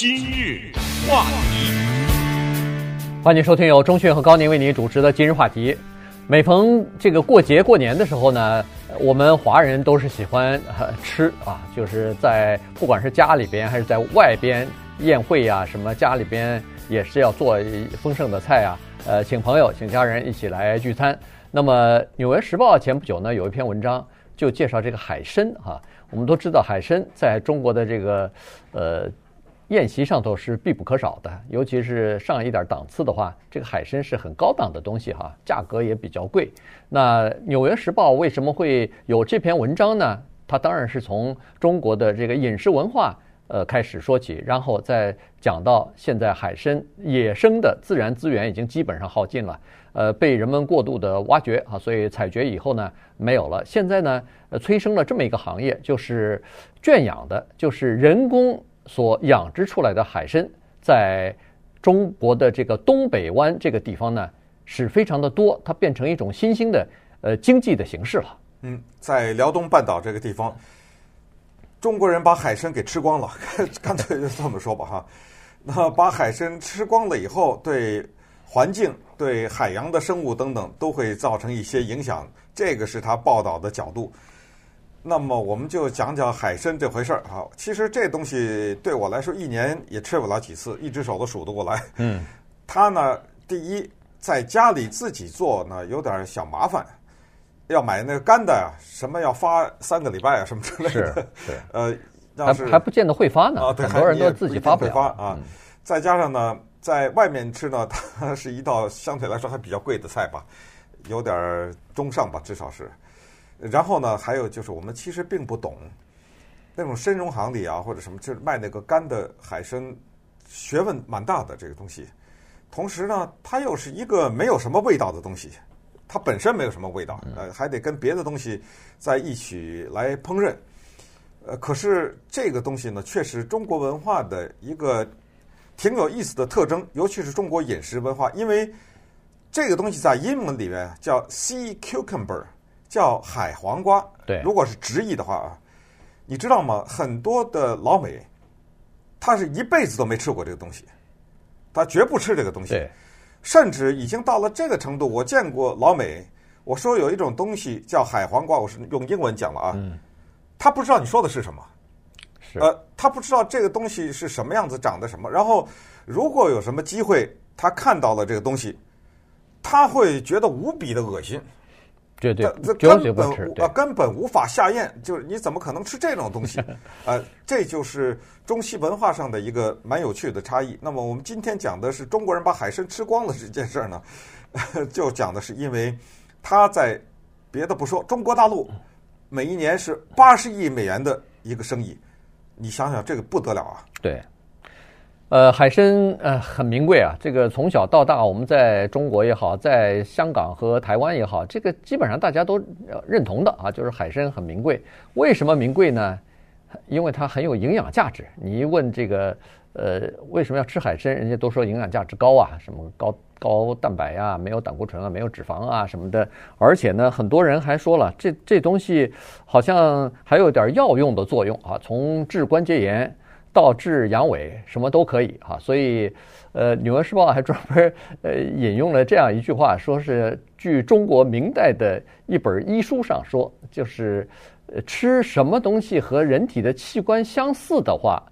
今日话题，欢迎收听由钟讯和高宁为您主持的今日话题。每逢这个过节过年的时候呢，我们华人都是喜欢吃啊，就是在不管是家里边还是在外边宴会呀、啊，什么家里边也是要做丰盛的菜啊，呃，请朋友请家人一起来聚餐。那么《纽约时报》前不久呢有一篇文章就介绍这个海参哈，我们都知道海参在中国的这个呃。宴席上头是必不可少的，尤其是上一点档次的话，这个海参是很高档的东西哈，价格也比较贵。那《纽约时报》为什么会有这篇文章呢？它当然是从中国的这个饮食文化呃开始说起，然后再讲到现在海参野生的自然资源已经基本上耗尽了，呃，被人们过度的挖掘啊，所以采掘以后呢没有了。现在呢，催生了这么一个行业，就是圈养的，就是人工。所养殖出来的海参，在中国的这个东北湾这个地方呢，是非常的多，它变成一种新兴的呃经济的形式了。嗯，在辽东半岛这个地方，中国人把海参给吃光了，干脆就这么说吧哈。那把海参吃光了以后，对环境、对海洋的生物等等都会造成一些影响。这个是他报道的角度。那么我们就讲讲海参这回事儿哈。其实这东西对我来说一年也吃不了几次，一只手都数得过来。嗯，它呢，第一在家里自己做呢有点小麻烦，要买那个干的呀，什么要发三个礼拜啊，什么之类的。是，对。呃，要是还还不见得会发呢。啊，对，很多人都自己发不了。发啊，再加上呢，在外面吃呢，它是一道相对来说还比较贵的菜吧，有点中上吧，至少是。然后呢，还有就是我们其实并不懂那种参茸行里啊，或者什么，就是卖那个干的海参，学问蛮大的这个东西。同时呢，它又是一个没有什么味道的东西，它本身没有什么味道，呃，还得跟别的东西在一起来烹饪。呃，可是这个东西呢，确实中国文化的一个挺有意思的特征，尤其是中国饮食文化，因为这个东西在英文里面叫 sea cucumber。叫海黄瓜，对，如果是直译的话啊，你知道吗？很多的老美，他是一辈子都没吃过这个东西，他绝不吃这个东西，甚至已经到了这个程度。我见过老美，我说有一种东西叫海黄瓜，我是用英文讲了啊，嗯，他不知道你说的是什么，是，呃，他不知道这个东西是什么样子，长得什么。然后，如果有什么机会，他看到了这个东西，他会觉得无比的恶心。对对，这根本啊根本无法下咽，就是你怎么可能吃这种东西？呃，这就是中西文化上的一个蛮有趣的差异。那么我们今天讲的是中国人把海参吃光了这件事儿呢，就讲的是因为他在别的不说，中国大陆每一年是八十亿美元的一个生意，你想想这个不得了啊！对。呃，海参呃很名贵啊。这个从小到大，我们在中国也好，在香港和台湾也好，这个基本上大家都认同的啊，就是海参很名贵。为什么名贵呢？因为它很有营养价值。你一问这个呃为什么要吃海参，人家都说营养价值高啊，什么高高蛋白啊，没有胆固醇啊，没有脂肪啊什么的。而且呢，很多人还说了，这这东西好像还有点药用的作用啊，从治关节炎。到治阳痿什么都可以哈，所以，呃，《纽约时报》还专门呃引用了这样一句话，说是据中国明代的一本医书上说，就是吃什么东西和人体的器官相似的话，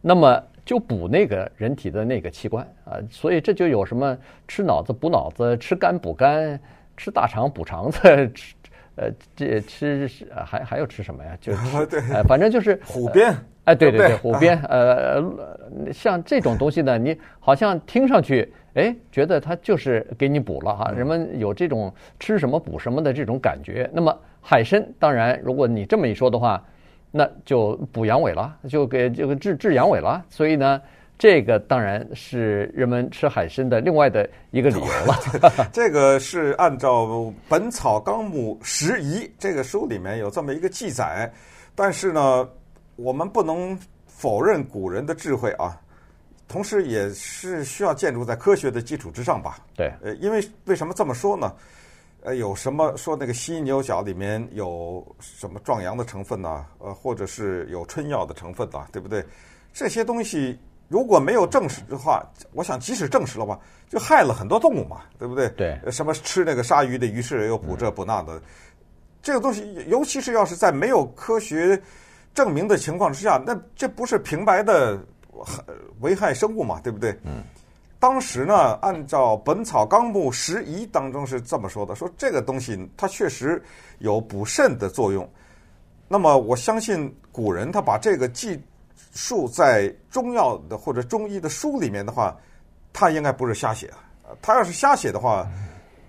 那么就补那个人体的那个器官啊，所以这就有什么吃脑子补脑子，吃肝补肝，吃大肠补肠子，吃呃这吃还还有吃什么呀？就是 对，反正就是 虎鞭。哎，对对对，虎鞭，呃，像这种东西呢，你好像听上去，哎，觉得它就是给你补了哈，人们有这种吃什么补什么的这种感觉。那么海参，当然，如果你这么一说的话，那就补阳痿了，就给这个治治阳痿了。所以呢，这个当然是人们吃海参的另外的一个理由了。这个是按照《本草纲目拾遗》这个书里面有这么一个记载，但是呢。我们不能否认古人的智慧啊，同时也是需要建筑在科学的基础之上吧。对，呃，因为为什么这么说呢？呃，有什么说那个犀牛角里面有什么壮阳的成分呢？呃，或者是有春药的成分呢？对不对？这些东西如果没有证实的话，我想即使证实了吧，就害了很多动物嘛，对不对？对，什么吃那个鲨鱼的鱼翅又补这补那的，这个东西，尤其是要是在没有科学证明的情况之下，那这不是平白的危害生物嘛，对不对？嗯。当时呢，按照《本草纲目拾遗》当中是这么说的：说这个东西它确实有补肾的作用。那么我相信古人他把这个记述在中药的或者中医的书里面的话，他应该不是瞎写。他要是瞎写的话，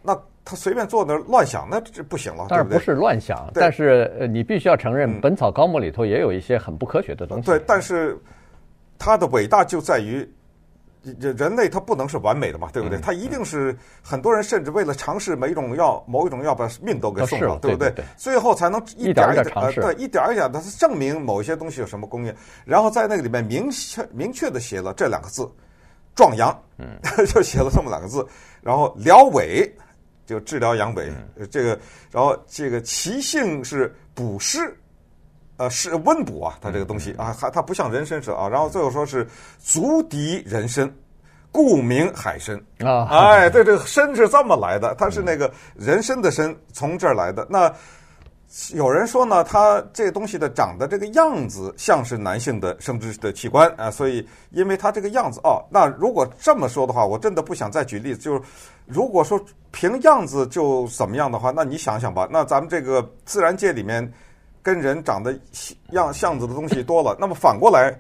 那他随便坐那乱想，那这不行了。当然不是乱想，但是你必须要承认，《本草纲目》里头也有一些很不科学的东西。对，但是它的伟大就在于。人类他不能是完美的嘛，对不对？他一定是很多人甚至为了尝试某一种药，某一种药把命都给送了，对不对？最后才能一点一点呃，对，一点一点的证明某一些东西有什么功用，然后在那个里面明确明确的写了这两个字“壮阳”，嗯，就写了这么两个字，然后疗痿就治疗阳痿，这个，然后这个其性是补湿。呃，是温补啊，它这个东西啊，还它不像人参是啊，然后最后说是足敌人参，故名海参啊。哎，对，这个参是这么来的，它是那个人参的参从这儿来的。那有人说呢，它这东西的长的这个样子像是男性的生殖的器官啊，所以因为它这个样子哦，那如果这么说的话，我真的不想再举例子，就是如果说凭样子就怎么样的话，那你想想吧，那咱们这个自然界里面。跟人长得样样子的东西多了，那么反过来，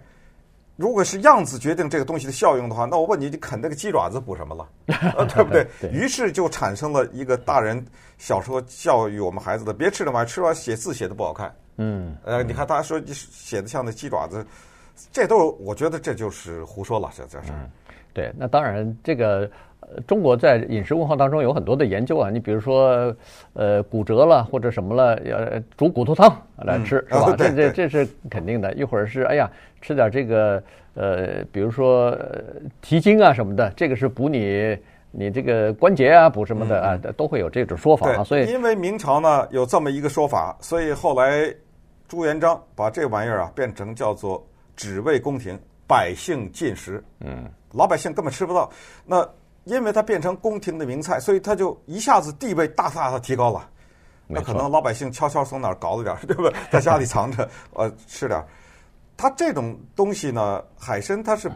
如果是样子决定这个东西的效用的话，那我问你，你啃那个鸡爪子补什么了？对不对？对，于是就产生了一个大人小时候教育我们孩子的：别吃那玩意儿，吃完写字写的不好看。嗯，呃，你看大家说写的像那鸡爪子，这都我觉得这就是胡说了，这这是。嗯，对，那当然这个。中国在饮食文化当中有很多的研究啊，你比如说，呃，骨折了或者什么了，要煮骨头汤来吃，是吧？这这这是肯定的。一会儿是哎呀，吃点这个，呃，比如说蹄筋啊什么的，这个是补你你这个关节啊，补什么的啊，都会有这种说法啊。所以，因为明朝呢有这么一个说法，所以后来朱元璋把这玩意儿啊变成叫做只为宫廷百姓进食，嗯，老百姓根本吃不到那。因为它变成宫廷的名菜，所以它就一下子地位大大的提高了。那可能老百姓悄悄从哪儿搞了点儿，对吧？在家里藏着，呃，吃点儿。它这种东西呢，海参它是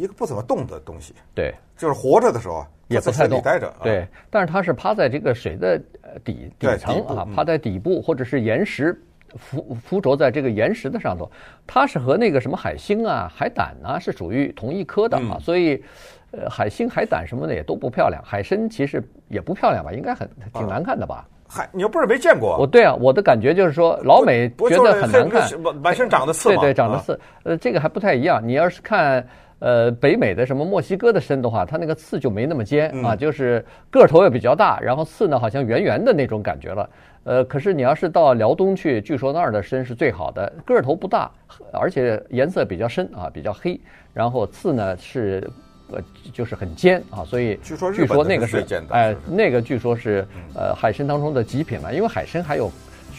一个不怎么动的东西。对，就是活着的时候啊，也不太动。待着。对，但是它是趴在这个水的底底层啊，趴在底部或者是岩石附附着在这个岩石的上头。它是和那个什么海星啊、海胆啊是属于同一科的啊，所以。呃，海星、海胆什么的也都不漂亮，海参其实也不漂亮吧？应该很挺难看的吧？海，你又不是没见过？我对啊，我的感觉就是说，老美觉得很难看，完全长得刺，对对，长得刺。呃，这个还不太一样。你要是看呃北美的什么墨西哥的参的话，它那个刺就没那么尖啊，就是个头也比较大，然后刺呢好像圆圆的那种感觉了。呃，可是你要是到辽东去，据说那儿的参是最好的，个头不大，而且颜色比较深啊，比较黑，然后刺呢是。呃，就是很尖啊，所以据说那个是哎，那个据说是呃海参当中的极品了，因为海参还有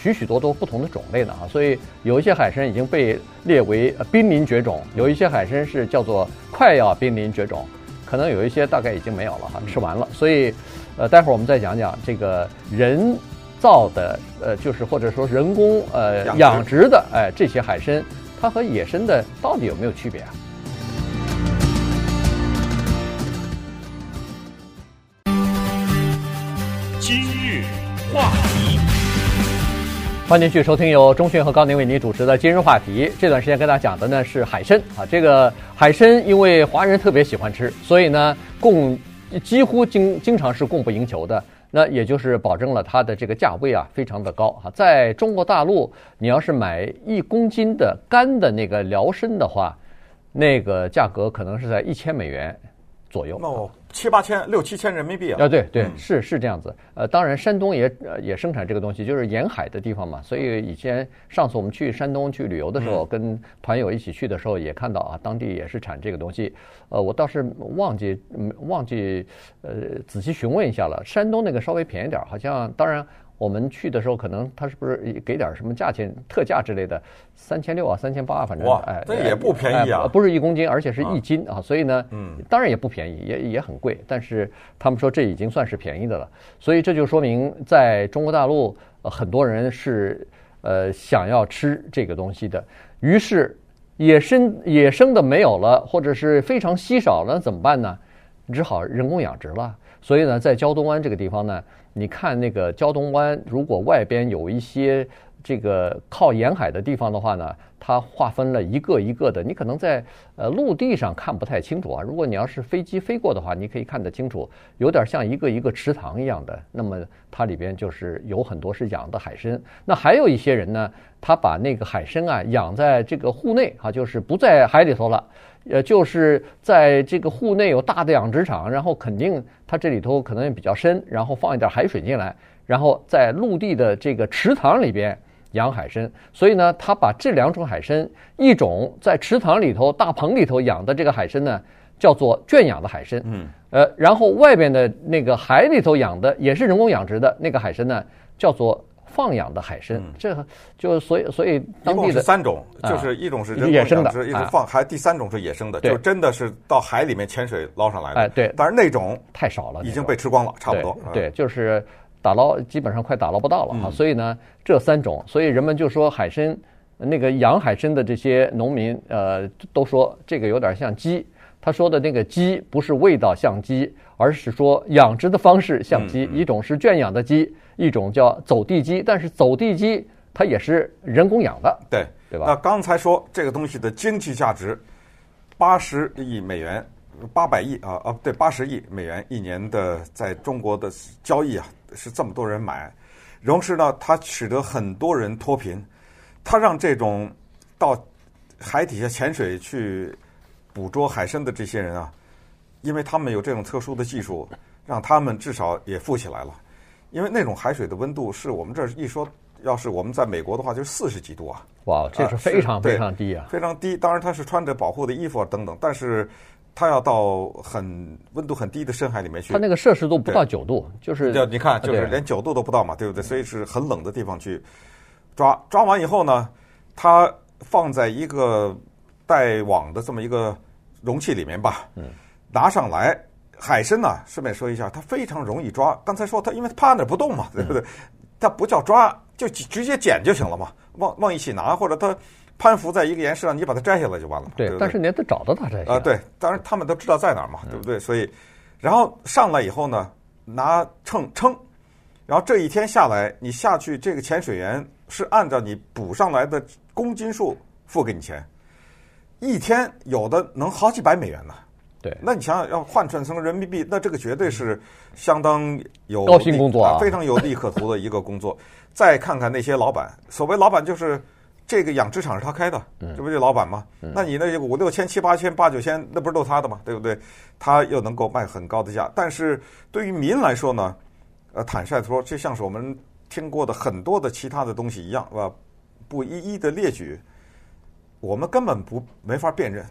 许许多多不同的种类呢啊，所以有一些海参已经被列为濒临绝种，有一些海参是叫做快要濒临绝种，可能有一些大概已经没有了哈，吃完了。所以呃，待会儿我们再讲讲这个人造的呃，就是或者说人工呃养殖的哎这些海参，它和野生的到底有没有区别啊？欢迎继续收听由钟迅和高宁为您主持的今日话题。这段时间跟大家讲的呢是海参啊，这个海参因为华人特别喜欢吃，所以呢供几乎经经常是供不应求的。那也就是保证了它的这个价位啊非常的高啊。在中国大陆，你要是买一公斤的干的那个辽参的话，那个价格可能是在一千美元左右。No. 七八千、六七千人民币啊！啊，对对，是是这样子。呃，当然，山东也呃也生产这个东西，就是沿海的地方嘛。所以以前上次我们去山东去旅游的时候，跟团友一起去的时候，也看到啊，当地也是产这个东西。呃，我倒是忘记嗯忘记呃仔细询问一下了。山东那个稍微便宜点，好像当然我们去的时候，可能他是不是给点什么价钱特价之类的，三千六啊，三千八，反正哇，哎，这也不便宜啊，哎、不是一公斤，而且是一斤啊，啊所以呢，嗯，当然也不便宜，也也很贵，但是他们说这已经算是便宜的了，所以这就说明在中国大陆，呃、很多人是呃想要吃这个东西的，于是野生野生的没有了，或者是非常稀少了，怎么办呢？只好人工养殖了。所以呢，在胶东湾这个地方呢，你看那个胶东湾，如果外边有一些这个靠沿海的地方的话呢，它划分了一个一个的，你可能在呃陆地上看不太清楚啊。如果你要是飞机飞过的话，你可以看得清楚，有点像一个一个池塘一样的。那么它里边就是有很多是养的海参。那还有一些人呢，他把那个海参啊养在这个户内啊，就是不在海里头了。呃，就是在这个户内有大的养殖场，然后肯定它这里头可能也比较深，然后放一点海水进来，然后在陆地的这个池塘里边养海参。所以呢，他把这两种海参，一种在池塘里头大棚里头养的这个海参呢，叫做圈养的海参。嗯。呃，然后外边的那个海里头养的也是人工养殖的那个海参呢，叫做。放养的海参，嗯、这就所以所以当地的是三种，就是一种是人工野生的，一种放，还第三种是野生的，就真的是到海里面潜水捞上来的。哎，对，但是那种太少了，已经被吃光了，差不多。对，就是打捞基本上快打捞不到了啊。所以呢，这三种，所以人们就说海参，那个养海参的这些农民，呃，都说这个有点像鸡。他说的那个鸡不是味道像鸡，而是说养殖的方式像鸡。一种是圈养的鸡。一种叫走地鸡，但是走地鸡它也是人工养的，对对吧？那刚才说这个东西的经济价值八十亿美元，八百亿啊啊，对，八十亿美元一年的在中国的交易啊，是这么多人买，同时呢，它使得很多人脱贫，它让这种到海底下潜水去捕捉海参的这些人啊，因为他们有这种特殊的技术，让他们至少也富起来了。因为那种海水的温度是我们这儿一说，要是我们在美国的话，就是四十几度啊！哇，这是非常非常低啊，非常低。当然，他是穿着保护的衣服啊等等，但是他要到很温度很低的深海里面去。它那个摄氏度不到九度，就是你看，就是连九度都不到嘛，对不对？所以是很冷的地方去抓。抓完以后呢，它放在一个带网的这么一个容器里面吧，嗯，拿上来。海参呢，顺便说一下，它非常容易抓。刚才说它，因为它趴那不动嘛，对不对？它不叫抓，就直接捡就行了嘛。往往一起拿，或者它攀附在一个岩石上，你把它摘下来就完了。对，对对但是你得找到它才行。啊，对，当然他们都知道在哪儿嘛，对不对？所以，然后上来以后呢，拿秤称，然后这一天下来，你下去这个潜水员是按照你补上来的公斤数付给你钱，一天有的能好几百美元呢。对，那你想想要换算成人民币，那这个绝对是相当有高薪工作啊，非常有利可图的一个工作。再看看那些老板，所谓老板就是这个养殖场是他开的，这不就老板吗？那你那五六千、七八千、八九千，那不是都他的吗？对不对？他又能够卖很高的价，但是对于民来说呢，呃，坦率说，就像是我们听过的很多的其他的东西一样，是吧？不一一的列举，我们根本不没法辨认。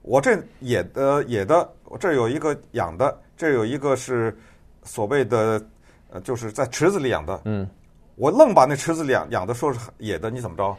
我这野的野的，我这有一个养的，这有一个是所谓的呃，就是在池子里养的。嗯，我愣把那池子里养养的说是野的，你怎么着？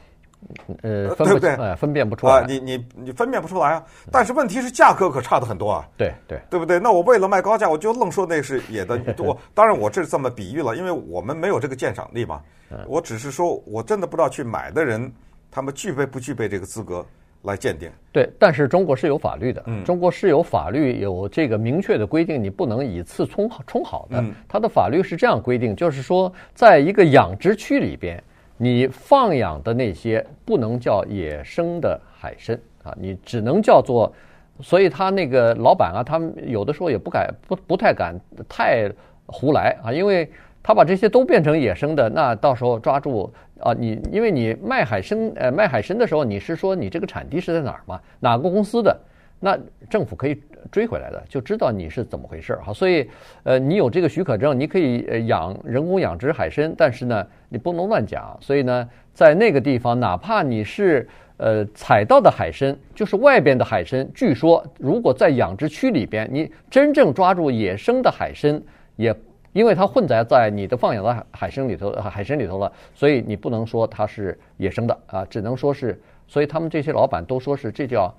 呃，对不对？哎，分辨不出来。啊，你你你分辨不出来啊！但是问题是价格可差的很多啊。对对，对不对？那我为了卖高价，我就愣说那是野的。我当然我这是这么比喻了，因为我们没有这个鉴赏力嘛。我只是说我真的不知道去买的人，他们具备不具备这个资格。来鉴定，对，但是中国是有法律的，嗯，中国是有法律有这个明确的规定，你不能以次充好充好的，它的法律是这样规定，就是说，在一个养殖区里边，你放养的那些不能叫野生的海参啊，你只能叫做，所以他那个老板啊，他们有的时候也不敢不不太敢太胡来啊，因为他把这些都变成野生的，那到时候抓住。啊，你因为你卖海参，呃，卖海参的时候，你是说你这个产地是在哪儿嘛？哪个公司的？那政府可以追回来的，就知道你是怎么回事儿哈。所以，呃，你有这个许可证，你可以养人工养殖海参，但是呢，你不能乱讲。所以呢，在那个地方，哪怕你是呃采到的海参，就是外边的海参，据说如果在养殖区里边，你真正抓住野生的海参，也因为它混杂在你的放养的海参里头，海参里头了，所以你不能说它是野生的啊，只能说是，所以他们这些老板都说是这叫，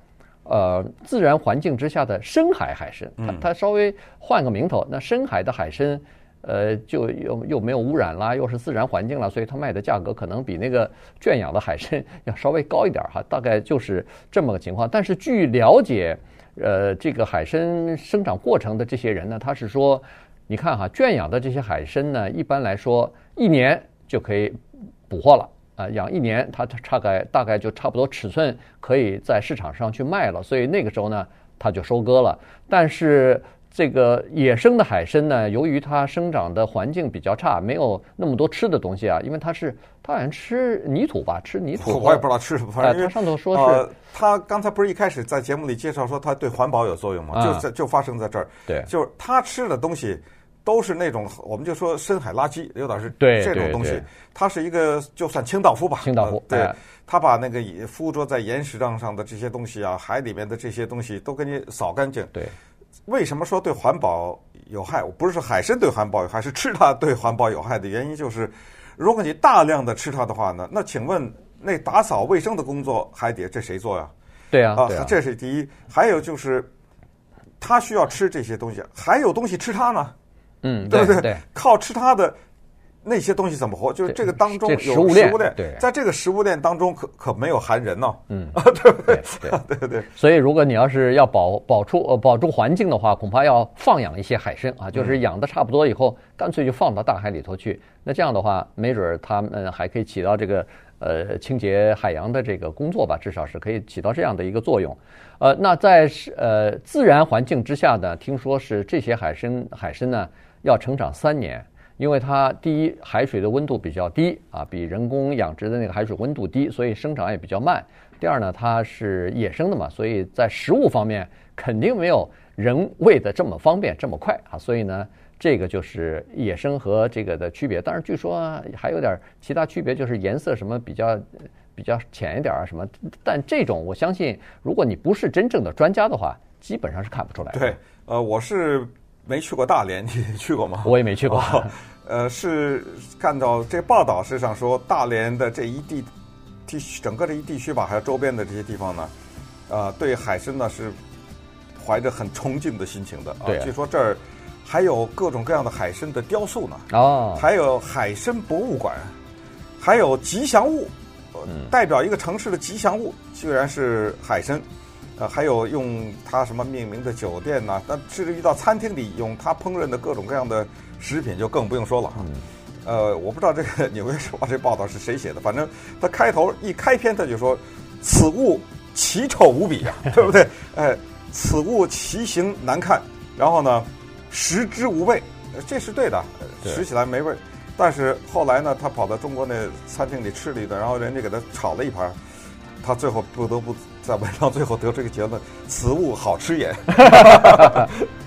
呃，自然环境之下的深海海参，它它稍微换个名头，那深海的海参，呃，就又又没有污染啦，又是自然环境了，所以它卖的价格可能比那个圈养的海参要稍微高一点哈，大概就是这么个情况。但是据了解，呃，这个海参生长过程的这些人呢，他是说，你看哈，圈养的这些海参呢，一般来说一年就可以捕获了啊，养一年它大概大概就差不多尺寸可以在市场上去卖了，所以那个时候呢，它就收割了。但是这个野生的海参呢，由于它生长的环境比较差，没有那么多吃的东西啊，因为它是它好像吃泥土吧，吃泥土。我也不知道吃什么，反正、呃、它上头说是。呃，他刚才不是一开始在节目里介绍说它对环保有作用吗？啊、就就发生在这儿。对，就是它吃的东西都是那种，我们就说深海垃圾，有点是这种东西。它是一个就算清道夫吧。清道夫。呃、对，哎、他把那个附着在岩石上上的这些东西啊，海里面的这些东西都给你扫干净。对。为什么说对环保有害？我不是说海参对环保有害，是吃它对环保有害的原因就是，如果你大量的吃它的话呢，那请问那打扫卫生的工作海底这谁做呀？对啊，啊，这是第一。还有就是，它需要吃这些东西，还有东西吃它呢？嗯，对不对？对，靠吃它的。那些东西怎么活？就是这个当中有食物链，对，在这个食物链当中可可没有含人呢。嗯，对不对？对对 对对。所以，如果你要是要保保住呃保住环境的话，恐怕要放养一些海参啊，就是养的差不多以后，干脆就放到大海里头去。那这样的话，没准他们还可以起到这个呃清洁海洋的这个工作吧，至少是可以起到这样的一个作用。呃，那在呃自然环境之下呢，听说是这些海参海参呢要成长三年。因为它第一海水的温度比较低啊，比人工养殖的那个海水温度低，所以生长也比较慢。第二呢，它是野生的嘛，所以在食物方面肯定没有人喂的这么方便这么快啊。所以呢，这个就是野生和这个的区别。但是据说还有点其他区别，就是颜色什么比较比较浅一点啊什么。但这种我相信，如果你不是真正的专家的话，基本上是看不出来的。对，呃，我是。没去过大连，你去过吗？我也没去过。哦、呃，是看到这报道，实际上说大连的这一地地区，整个这一地区吧，还有周边的这些地方呢，呃，对海参呢是怀着很崇敬的心情的啊。据说这儿还有各种各样的海参的雕塑呢。哦。还有海参博物馆，还有吉祥物，嗯、代表一个城市的吉祥物，居然是海参。呃，还有用它什么命名的酒店呐、啊？那至于到餐厅里用它烹饪的各种各样的食品，就更不用说了。嗯。呃，我不知道这个《纽约时报》这报道是谁写的，反正他开头一开篇他就说：“此物奇丑无比啊，对不对？哎，此物奇形难看，然后呢，食之无味，这是对的，食起来没味。但是后来呢，他跑到中国那餐厅里吃了一顿，然后人家给他炒了一盘。”他最后不得不在文章最后得出一个结论：此物好吃也。